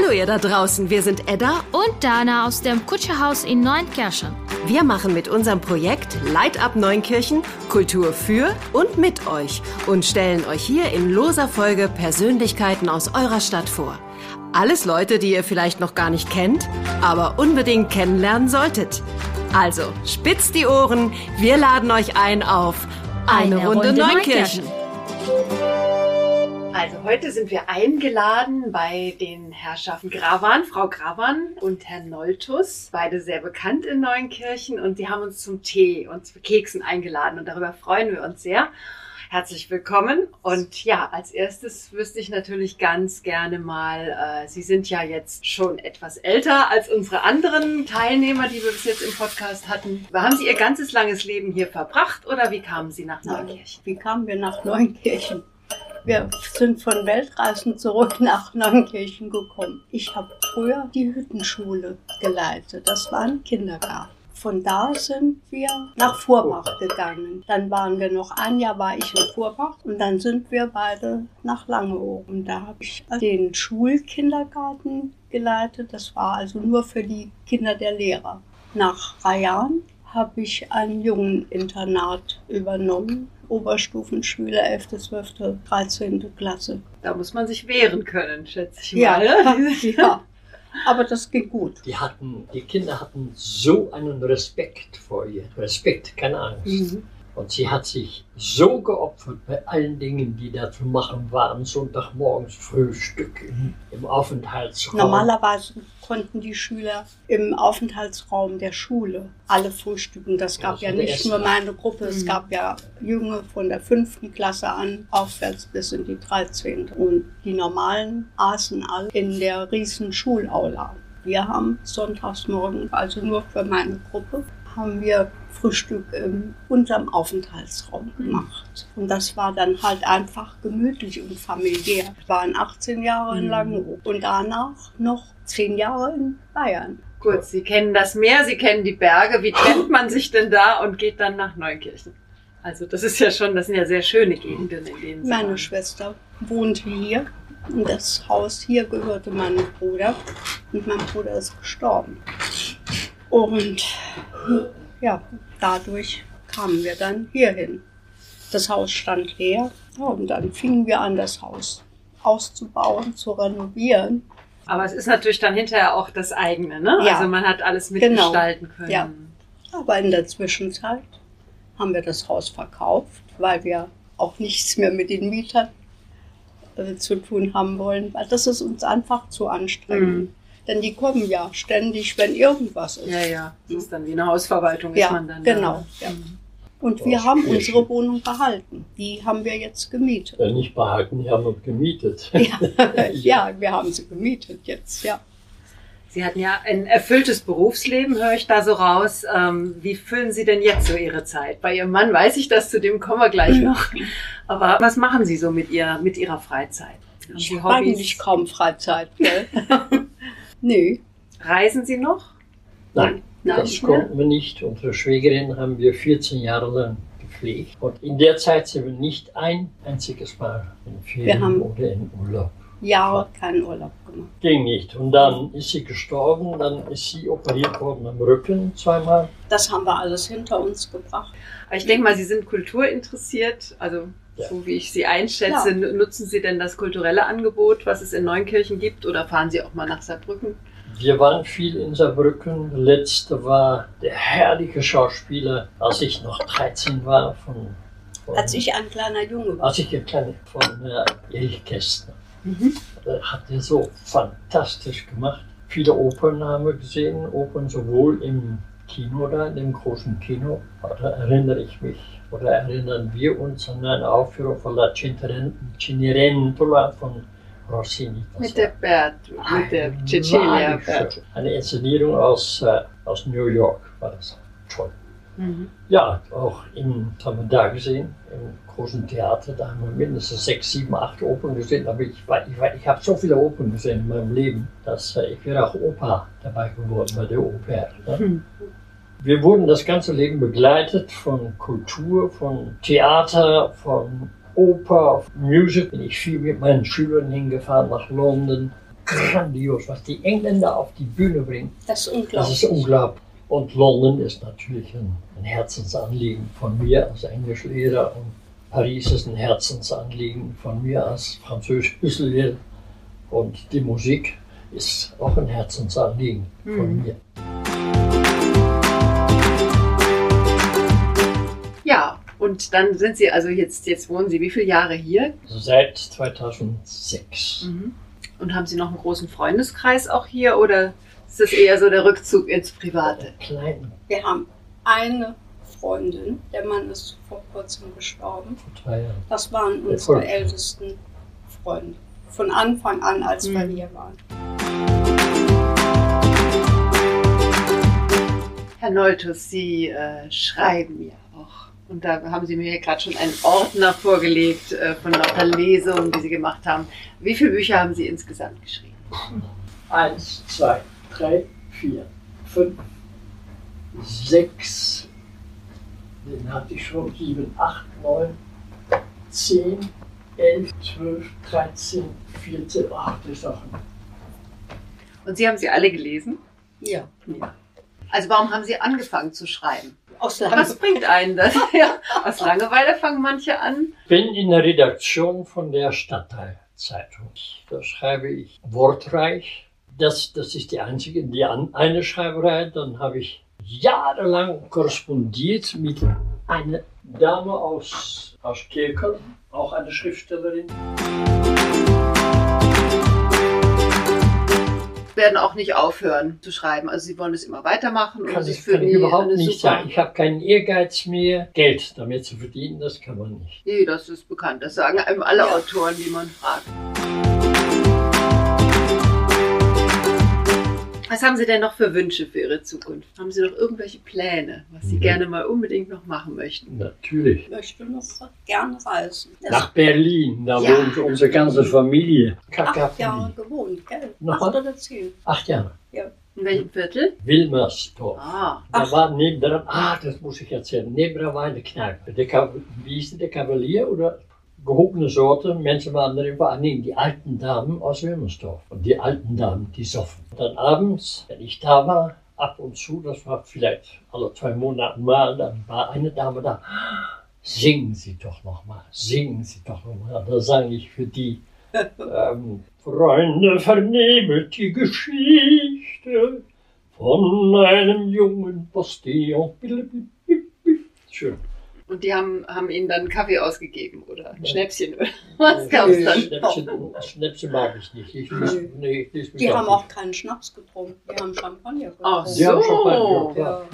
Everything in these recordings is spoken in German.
Hallo ihr da draußen, wir sind Edda und Dana aus dem Kutscherhaus in Neunkirchen. Wir machen mit unserem Projekt Light Up Neunkirchen Kultur für und mit euch und stellen euch hier in loser Folge Persönlichkeiten aus eurer Stadt vor. Alles Leute, die ihr vielleicht noch gar nicht kennt, aber unbedingt kennenlernen solltet. Also, spitzt die Ohren, wir laden euch ein auf eine, eine Runde, Runde Neunkirchen. Neunkirchen. Also heute sind wir eingeladen bei den Herrschaften Gravan, Frau Gravan und Herrn Noltus, beide sehr bekannt in Neunkirchen und die haben uns zum Tee und zu Keksen eingeladen und darüber freuen wir uns sehr. Herzlich willkommen. Und ja, als erstes wüsste ich natürlich ganz gerne mal, äh, Sie sind ja jetzt schon etwas älter als unsere anderen Teilnehmer, die wir bis jetzt im Podcast hatten. Haben Sie Ihr ganzes langes Leben hier verbracht oder wie kamen Sie nach Neunkirchen? Wie kamen wir nach Neunkirchen? Wir sind von Weltreisen zurück nach Neunkirchen gekommen. Ich habe früher die Hüttenschule geleitet. Das war ein Kindergarten. Von da sind wir nach Vorbach gegangen. Dann waren wir noch ein Jahr war ich in Vorbach und dann sind wir beide nach Langeoog. Und da habe ich den Schulkindergarten geleitet. Das war also nur für die Kinder der Lehrer. Nach drei Jahren habe ich ein Jungeninternat übernommen Oberstufenschüler, 11., 12., 13. Klasse. Da muss man sich wehren können, schätze ich mal. Ja, ja. Aber das ging gut. Die, hatten, die Kinder hatten so einen Respekt vor ihr. Respekt, keine Angst. Mhm. Und sie hat sich so geopfert bei allen Dingen, die da zu machen waren. Sonntagmorgens Frühstück im, im Aufenthaltsraum. Normalerweise konnten die Schüler im Aufenthaltsraum der Schule alle frühstücken. Das gab ja, ja nicht nur meine Gruppe, mhm. es gab ja Junge von der fünften Klasse an aufwärts bis in die 13. Und die normalen aßen alle in der riesen Schulaula. Wir haben sonntags morgen, also nur für meine Gruppe, haben wir Frühstück ähm, unterm Aufenthaltsraum mhm. gemacht. Und das war dann halt einfach gemütlich und familiär. Wir waren 18 Jahre in mhm. Langeoog und danach noch 10 Jahre in Bayern. Gut, Sie kennen das Meer, Sie kennen die Berge. Wie trennt man sich denn da und geht dann nach Neukirchen? Also das ist ja schon, das sind ja sehr schöne Gegenden, in denen Sie Meine waren. Schwester wohnte hier und das Haus hier gehörte meinem Bruder und mein Bruder ist gestorben. Und ja, dadurch kamen wir dann hierhin. Das Haus stand leer ja, und dann fingen wir an, das Haus auszubauen, zu renovieren. Aber es ist natürlich dann hinterher auch das eigene, ne? Ja, also man hat alles genau. mitgestalten genau. können. Ja. Aber in der Zwischenzeit haben wir das Haus verkauft, weil wir auch nichts mehr mit den Mietern äh, zu tun haben wollen, weil das ist uns einfach zu anstrengend. Mhm. Denn die kommen ja ständig, wenn irgendwas ist. Ja, ja. Das ist dann wie eine Hausverwaltung, ja, ist man dann genau. Da. Ja. Mhm. Und wir haben unsere Wohnung behalten. Die haben wir jetzt gemietet. Ja, nicht behalten, die haben wir gemietet. Ja, ja, wir haben sie gemietet jetzt, ja. Sie hatten ja ein erfülltes Berufsleben, höre ich da so raus. Ähm, wie füllen Sie denn jetzt so Ihre Zeit? Bei Ihrem Mann weiß ich das, zu dem kommen wir gleich noch. Aber was machen Sie so mit, ihr, mit Ihrer Freizeit? Haben ich habe eigentlich kaum Freizeit. Gell? Nee. Reisen Sie noch? Nein, Nein das konnten wir nicht. Unsere Schwägerin haben wir 14 Jahre lang gepflegt. Und in der Zeit sind wir nicht ein einziges Mal in Ferien oder in Urlaub. Jahre keinen Urlaub gemacht. Ging nicht. Und dann ist sie gestorben, dann ist sie operiert worden am Rücken zweimal. Das haben wir alles hinter uns gebracht. Aber ich denke mal, Sie sind kulturinteressiert, also ja. so wie ich Sie einschätze. Ja. Nutzen Sie denn das kulturelle Angebot, was es in Neunkirchen gibt, oder fahren Sie auch mal nach Saarbrücken? Wir waren viel in Saarbrücken. Letzte war der herrliche Schauspieler, als ich noch 13 war. Von, von als ich ein kleiner Junge war. Als ich ein kleiner, von äh, Erich Kästner. Mhm. Hat er so fantastisch gemacht. Viele Opern haben wir gesehen, Opern sowohl im Kino da, in dem großen Kino, da erinnere ich mich oder erinnern wir uns an eine Aufführung von La Cenerentola von Rossini. Mit der Bert, mit der Cecilia Bert. Eine Inszenierung aus, äh, aus New York war das toll. Mhm. Ja, auch in, haben wir da gesehen, im großen Theater, da haben wir mindestens sechs, sieben, acht Opern gesehen. Aber ich, ich, ich habe so viele Opern gesehen in meinem Leben, dass äh, ich wäre auch Opa dabei geworden bei der Oper. Ne? Mhm. Wir wurden das ganze Leben begleitet von Kultur, von Theater, von Oper, Musik. Bin ich viel mit meinen Schülern hingefahren nach London. grandios, was die Engländer auf die Bühne bringen. Das ist Das unglaublich. ist unglaublich. Und London ist natürlich ein, ein Herzensanliegen von mir als Englischlehrer und Paris ist ein Herzensanliegen von mir als Französischlehrer und die Musik ist auch ein Herzensanliegen von Mhm. mir. Und dann sind Sie, also jetzt, jetzt wohnen Sie wie viele Jahre hier? Seit 2006. Mhm. Und haben Sie noch einen großen Freundeskreis auch hier oder ist das eher so der Rückzug ins Private? Klein, Wir haben eine Freundin, der Mann ist vor kurzem gestorben. vor drei Jahren. Das waren unsere ältesten Freunde. Von Anfang an, als wir Mhm. hier waren. Herr Neultus, Sie äh, schreiben ja. Und da haben Sie mir ja gerade schon einen Ordner vorgelegt äh, von lauter Lesungen, die Sie gemacht haben. Wie viele Bücher haben Sie insgesamt geschrieben? Eins, zwei, drei, vier, fünf, sechs, den hatte ich schon, sieben, acht, neun, zehn, elf, zwölf, dreizehn, vierzehn, achte Sachen. Und Sie haben sie alle gelesen? Ja. Ja. Also warum haben Sie angefangen zu schreiben? Aus Was bringt einen das? Ja, aus Langeweile fangen manche an. Bin in der Redaktion von der Stadtteilzeitung. Da schreibe ich wortreich. Das, das ist die einzige, die an, eine Schreiberei. Dann habe ich jahrelang korrespondiert mit einer Dame aus, aus Kirkel, auch eine Schriftstellerin. Werden auch nicht aufhören zu schreiben. Also Sie wollen es immer weitermachen. Kann ist für kann ich überhaupt nicht sagen. Ich habe keinen Ehrgeiz mehr, Geld damit zu verdienen, das kann man nicht. Nee, das ist bekannt. Das sagen einem alle. Autoren, die man fragt. Was haben Sie denn noch für Wünsche für Ihre Zukunft? Haben Sie noch irgendwelche Pläne, was Sie Mhm. gerne mal unbedingt noch machen möchten? Natürlich. Ich möchte noch gerne reisen. Das Nach Berlin, da Ja. wohnt unsere ganze Familie. acht Jahre gewohnt, gell? Nochmal? Acht oder zehn. Acht Jahre. In welchem Viertel? Wilmersdorf. Ah, Da Ach. war nebendran, ah, das muss ich erzählen, nebendran war eine Kneipe. Der, wie hieß der, der Kavalier oder gehobene Sorte, Menschen waren drin, vor allen Dingen die alten Damen aus Wilmersdorf. Und die alten Damen, die soffen. Und dann abends, wenn ich da war, ab und zu, das war vielleicht alle zwei Monate mal, dann war eine Dame da, singen Sie doch noch mal, singen Sie doch noch mal. Da sang ich für die, ähm, Freunde, vernehmet die Geschichte von einem jungen Postillon. Schön. Und die haben, haben Ihnen dann Kaffee ausgegeben oder ein Ja. Schnäpschen oder was gab's Nö. dann? Schnäpse, Schnäpse mag ich nicht. Ich Nö. nee, ich Die haben nicht. auch keinen Schnaps getrunken. Die haben Champagner getrunken. Ach So. Champagner, ja. Ja.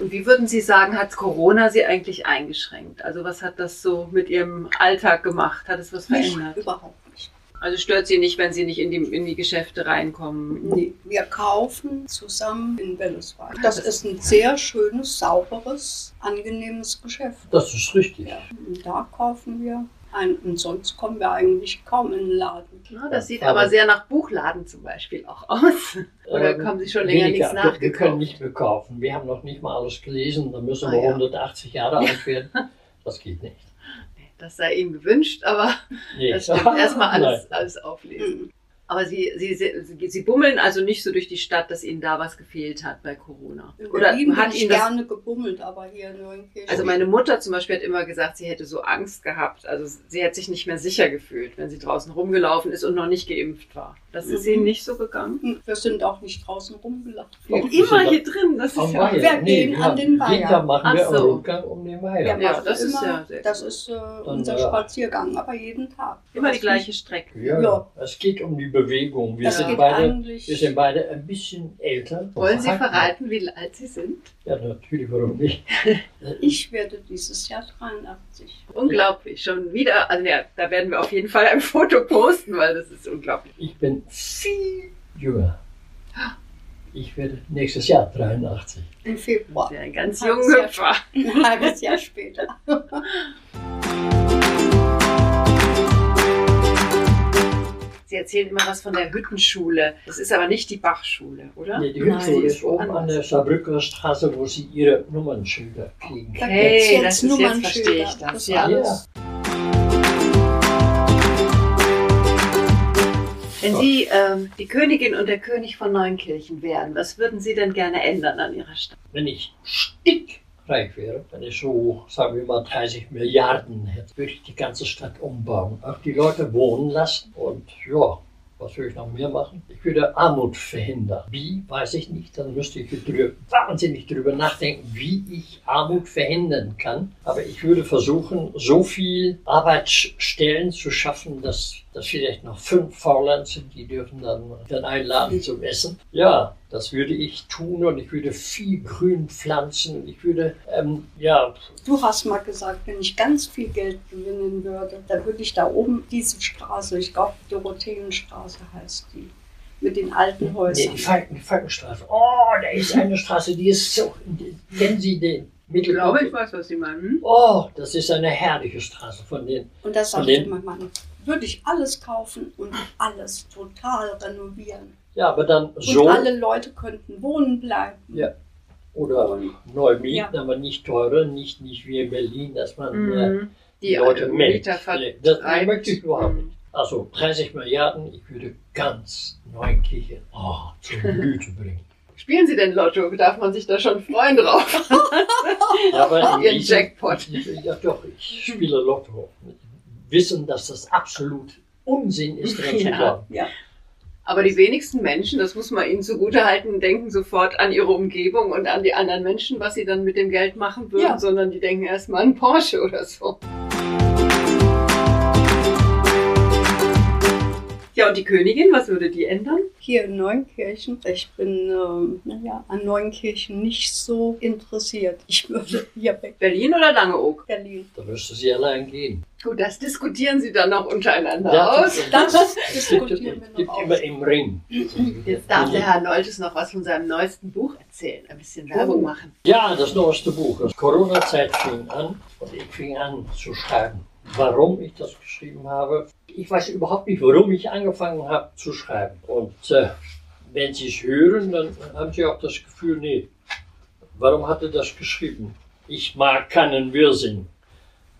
Und wie würden Sie sagen, hat Corona Sie eigentlich eingeschränkt? Also was hat das so mit Ihrem Alltag gemacht? Hat es was Nicht, verändert? überhaupt nicht. Also stört Sie nicht, wenn Sie nicht in die, in die Geschäfte reinkommen? Nee, wir kaufen zusammen in Welleswald. Das ist ein sehr schönes, sauberes, angenehmes Geschäft. Das ist richtig. Ja, und da kaufen wir ein. Und sonst kommen wir eigentlich kaum in den Laden. Na, das sieht Aber- aber sehr nach Buchladen zum Beispiel auch aus. Oder Ähm, haben Sie schon länger weniger. nichts Wir- Wir können nachgekauft? nicht mehr kaufen. Wir haben noch nicht mal alles gelesen. Da müssen Ah, wir ja. 180 Jahre alt werden. Das geht nicht. Das sei Ihnen gewünscht, aber Nee. das stimmt. Erstmal alles, alles auflesen. Aber Sie, Sie, Sie, Sie bummeln also nicht so durch die Stadt, dass Ihnen da was gefehlt hat bei Corona. In Oder Berlin bin hat ich Ihnen das gerne gebummelt, aber hier in Neunkirchen. Also meine Mutter zum Beispiel hat immer gesagt, sie hätte so Angst gehabt. Also sie hat sich nicht mehr sicher gefühlt, wenn sie draußen rumgelaufen ist und noch nicht geimpft war. Das ist ihnen nicht so gegangen. Hm, wir sind auch nicht draußen rumgelaufen. Doch, Und wir immer hier drin. Das ist ja. Wir gehen wir an den Weiher. Tag machen wir Ach einen so. Rundgang um den Weiher. Ja, das ist immer, ja das ist äh, unser äh, Spaziergang, aber jeden Tag. Immer die gleiche Strecke. Ja, Ja. es geht um die Bewegung. Wir, Das sind beide, wir sind beide ein bisschen älter. Wollen Sie verraten, wie alt Sie sind? Ja, natürlich, warum nicht? Ich werde dieses Jahr 83. Unglaublich. Schon wieder. Also ja, da werden wir auf jeden Fall ein Foto posten, weil das ist unglaublich. Ich bin viel jünger. Ich werde nächstes Jahr 83. Im Februar. Ein ganz junger Hüpfer. Ein halbes Jahr später. erzählen immer was von der Hüttenschule. Das ist aber nicht die Bachschule, oder? Nee, die Hüttenschule ist oben an der Saarbrücker Straße, wo sie ihre Nummernschilder kriegen. Okay, okay das ist jetzt verstehe ich das. das ja. Alles. Wenn Sie ähm, die Königin und der König von Neunkirchen wären, was würden Sie denn gerne ändern an Ihrer Stadt? Wenn ich stick stickreich wäre, wenn ich so, sagen wir mal, 30 Milliarden hätte, würde ich die ganze Stadt umbauen. Auch die Leute wohnen lassen und ja, was würde ich noch mehr machen? Ich würde Armut verhindern. Wie, weiß ich nicht. Dann müsste ich drüber, wahnsinnig darüber nachdenken, wie ich Armut verhindern kann. Aber ich würde versuchen, so viel Arbeitsstellen zu schaffen, dass, dass vielleicht noch fünf Faulenzer, die dürfen dann, dann einladen zum Essen. Ja, das würde ich tun und ich würde viel Grün pflanzen und ich würde, ähm, ja. Du hast mal gesagt, wenn ich ganz viel Geld gewinnen würde, dann würde ich da oben diese Straße, ich glaube Dorotheenstraße heißt die, mit den alten Häusern. Nee, die, Falken, die Falkenstraße. Oh, da ist eine Straße, die ist so, kennen Sie den? Ich glaube, ich weiß, was Sie meinen. Oh, das ist eine herrliche Straße von den. Und das sagte den, mein Mann, würde ich alles kaufen und alles total renovieren. Ja, aber dann Und so. alle Leute könnten wohnen bleiben. Ja. Oder Und- neu mieten, Ja. aber nicht teurer, nicht, nicht wie in Berlin, dass man äh, Mhm. Die Leute meldet. Das möchte ich überhaupt Mhm. nicht. Also 30 Milliarden, ich würde ganz Neunkirchen oh, zur Blüte bringen. Spielen Sie denn Lotto? Darf man sich da schon freuen drauf? Ja, aber in Ihren Jackpot. Ja, doch, ich spiele Lotto. Wissen, dass das absolut Unsinn ist, zu Ja. glauben. Ja. Aber die wenigsten Menschen, das muss man ihnen zugutehalten, denken sofort an ihre Umgebung und an die anderen Menschen, was sie dann mit dem Geld machen würden, Ja. sondern die denken erstmal an Porsche oder so. Ja, und die Königin, was würde die ändern? Hier in Neunkirchen, ich bin ähm, naja, an Neunkirchen nicht so interessiert. Ich würde hier weg Berlin oder Langeoog? Berlin. Da müsste sie allein gehen. Gut, das diskutieren sie dann noch untereinander Ja, aus. Das gibt, diskutieren wir noch immer im Ring. Jetzt darf der Herr Noltes noch was von seinem neuesten Buch erzählen, ein bisschen Werbung Oh. machen. Ja, das neueste Buch. Das Corona-Zeit fing an und ich fing an zu schreiben. Warum ich das geschrieben habe, ich weiß überhaupt nicht, warum ich angefangen habe zu schreiben. Und äh, wenn Sie es hören, dann haben Sie auch das Gefühl, nee, warum hat er das geschrieben? Ich mag keinen Wirsing,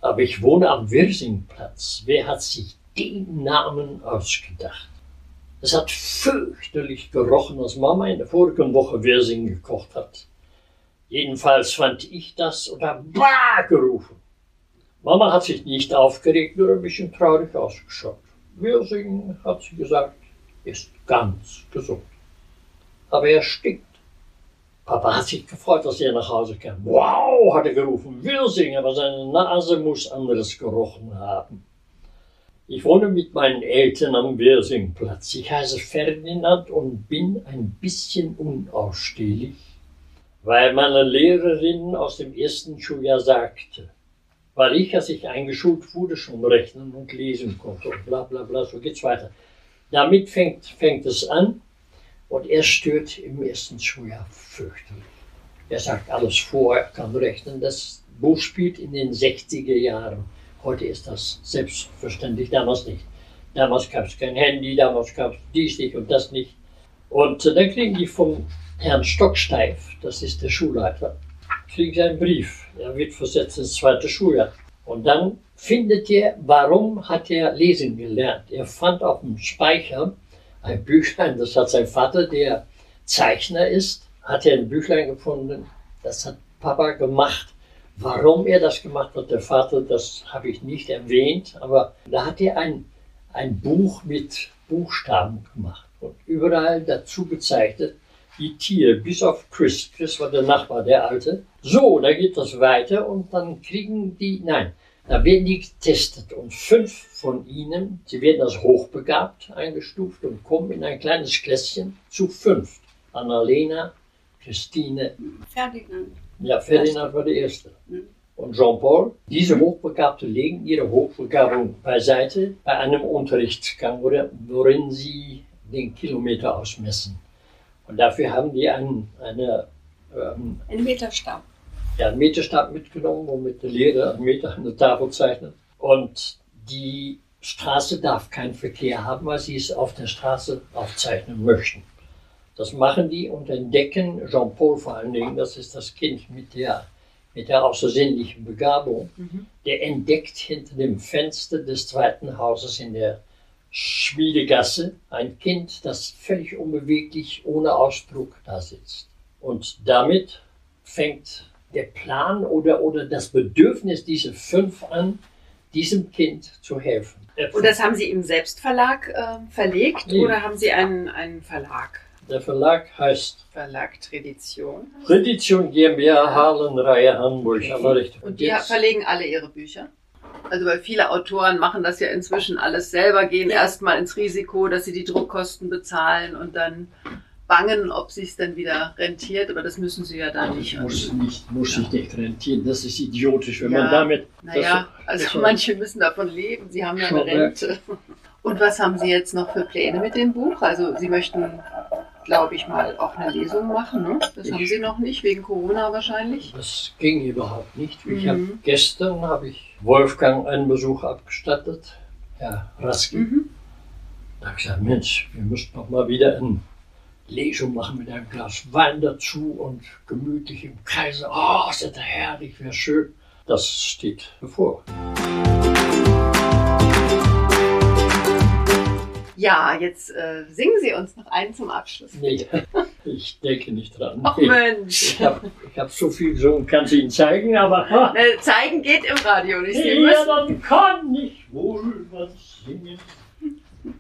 aber ich wohne am Wirsingplatz. Wer hat sich den Namen ausgedacht? Es hat fürchterlich gerochen, als Mama in der vorigen Woche Wirsing gekocht hat. Jedenfalls fand ich das und habe Bah gerufen. Mama hat sich nicht aufgeregt, nur ein bisschen traurig ausgeschaut. Wirsing, hat sie gesagt, ist ganz gesund. Aber er stinkt. Papa hat sich gefreut, als er nach Hause kam. Wow, hat er gerufen, Wirsing, aber seine Nase muss anderes gerochen haben. Ich wohne mit meinen Eltern am Wirsingplatz. Ich heiße Ferdinand und bin ein bisschen unausstehlich, weil meine Lehrerin aus dem ersten Schuljahr sagte, weil ich, als ich eingeschult wurde, schon rechnen und lesen konnte und bla bla bla, so geht's weiter. Damit fängt, fängt es an und er stört im ersten Schuljahr fürchterlich. Er sagt alles vor, er kann rechnen. Das Buch spielt in den 60er Jahren. Heute ist das selbstverständlich, damals nicht. Damals gab es kein Handy, damals gab es dies nicht und das nicht. Und dann kriegen die vom Herrn Stocksteif, das ist der Schulleiter, kriegen sie einen Brief. Er wird versetzt ins zweite Schuljahr. Und dann findet er, warum hat er lesen gelernt? Er fand auf dem Speicher ein Büchlein, das hat sein Vater, der Zeichner ist, hat er ein Büchlein gefunden, das hat Papa gemacht. Warum er das gemacht hat, der Vater, das habe ich nicht erwähnt, aber da hat er ein, ein Buch mit Buchstaben gemacht und überall dazu gezeichnet, die Tiere, bis auf Chris. Chris war der Nachbar, der Alte. So, da geht das weiter und dann kriegen die, nein, da werden die getestet und fünf von ihnen, sie werden als hochbegabt eingestuft und kommen in ein kleines Klässchen zu fünf. Annalena, Christine, Ferdinand. ja, Ferdinand war der Erste. Mhm. Und Jean-Paul, diese Hochbegabte legen ihre Hochbegabung beiseite bei einem Unterrichtsgang, worin sie den Kilometer ausmessen. Und dafür haben die einen, eine, ähm, Ein Meterstab. ja, einen Meterstab mitgenommen, womit der Lehrer einen Meter an der Tafel zeichnet. Und die Straße darf keinen Verkehr haben, weil sie es auf der Straße aufzeichnen möchten. Das machen die und entdecken Jean-Paul vor allen Dingen, das ist das Kind mit der, mit der außersinnlichen Begabung, der entdeckt hinter dem Fenster des zweiten Hauses in der Schmiedegasse ein Kind, das völlig unbeweglich, ohne Ausdruck da sitzt. Und damit fängt der Plan oder, oder das Bedürfnis dieser fünf an, diesem Kind zu helfen. Und das haben Sie im Selbstverlag äh, verlegt Nee. oder haben Sie einen, einen Verlag? Der Verlag heißt Verlag Tradition. Tradition GmbH Harlenreihe Hamburg. Aber richtig. Und die verlegen alle ihre Bücher? Also weil viele Autoren machen das ja inzwischen alles selber, gehen erstmal ins Risiko, dass sie die Druckkosten bezahlen und dann bangen, ob sich dann wieder rentiert, aber das müssen sie ja da Das nicht. muss, nicht, muss sich nicht rentieren. Das ist idiotisch, wenn Ja. man damit. Naja, also manche müssen davon leben, sie haben ja eine ja. Rente. Und was haben Sie jetzt noch für Pläne mit dem Buch? Also Sie möchten, glaube ich mal, auch eine Lesung machen, ne? Das haben Ich- Sie noch nicht, wegen Corona wahrscheinlich. Das ging überhaupt nicht. Ich Mhm. hab, gestern habe ich Wolfgang einen Besuch abgestattet, Herr Raski. Mhm. Da habe ich gesagt, Mensch, wir müssten doch mal wieder eine Lesung machen mit einem Glas Wein dazu und gemütlich im Kreise. Oh, ist das herrlich, wäre schön. Das steht bevor. Ja, jetzt äh, singen Sie uns noch einen zum Abschluss. Nee, ich denke nicht dran. Ach Nee. Mensch. Ich habe ich hab so viel gesungen, kann es Ihnen zeigen, aber ha, Äh, zeigen geht im Radio nicht. Sie ja, müssen dann kann ich wohl was singen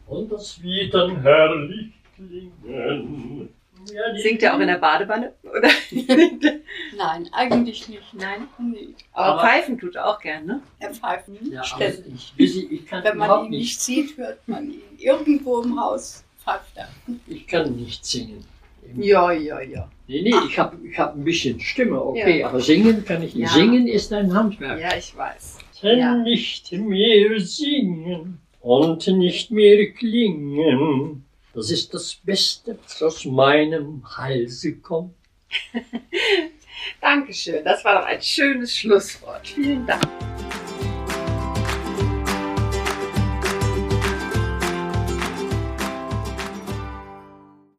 und das wird dann herrlich klingen. Ja, Singt er auch in der Badewanne? Oder? Nein, eigentlich nicht. Nein. Nee. Aber, Aber- Pfeifen tut er auch gern, ne? Er pfeift Ja, ich, ich, ich kann Wenn man ihn nicht sieht, hört man ihn. Irgendwo im Haus pfeift er. ich kann nicht singen. Ja, ja, ja. Nee, nee, ich habe ich hab ein bisschen Stimme, okay, Ja. aber singen kann ich nicht. Ja. Singen ist ein Handwerk. Ja, ich weiß. Denn Ja. nicht mehr singen und nicht mehr klingen. Das ist das Beste, was aus meinem Halse kommt. Dankeschön. Das war doch ein schönes Schlusswort. Vielen Dank.